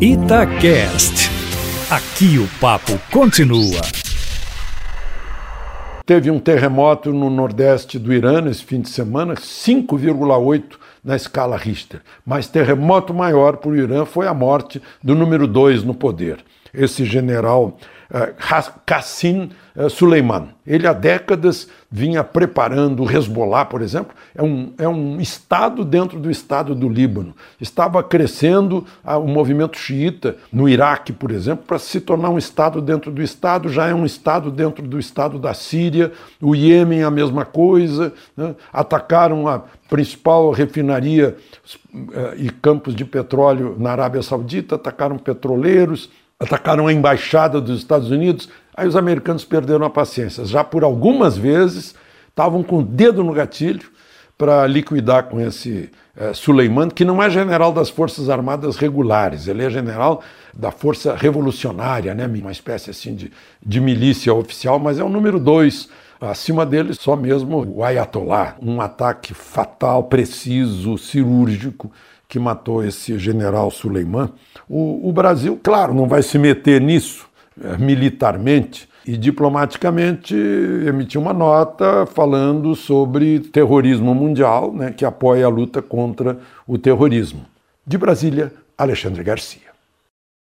Itacast. Aqui o papo continua. Teve um terremoto no nordeste do Irã nesse fim de semana, 5,8 na escala Richter. Mas terremoto maior para o Irã foi a morte do número 2 no poder, esse general uh, Qassim uh, Soleiman. Ele há décadas vinha preparando o Hezbollah, por exemplo, é um, é um estado dentro do estado do Líbano. Estava crescendo uh, o movimento xiita no Iraque, por exemplo, para se tornar um estado dentro do estado, já é um estado dentro do estado da Síria, o Iêmen a mesma coisa, né? atacaram a principal refinaria uh, e campos de petróleo na Arábia Saudita, atacaram petroleiros, atacaram a embaixada dos Estados Unidos, aí os americanos perderam a paciência. Já por algumas vezes estavam com o dedo no gatilho para liquidar com esse é, Suleiman, que não é general das Forças Armadas regulares, ele é general da Força Revolucionária, né, uma espécie assim de, de milícia oficial, mas é o número dois. Acima dele, só mesmo o Ayatollah, um ataque fatal, preciso, cirúrgico, que matou esse general Suleiman. O, o Brasil, claro, não vai se meter nisso é, militarmente e diplomaticamente emitiu uma nota falando sobre terrorismo mundial, né, que apoia a luta contra o terrorismo. De Brasília, Alexandre Garcia.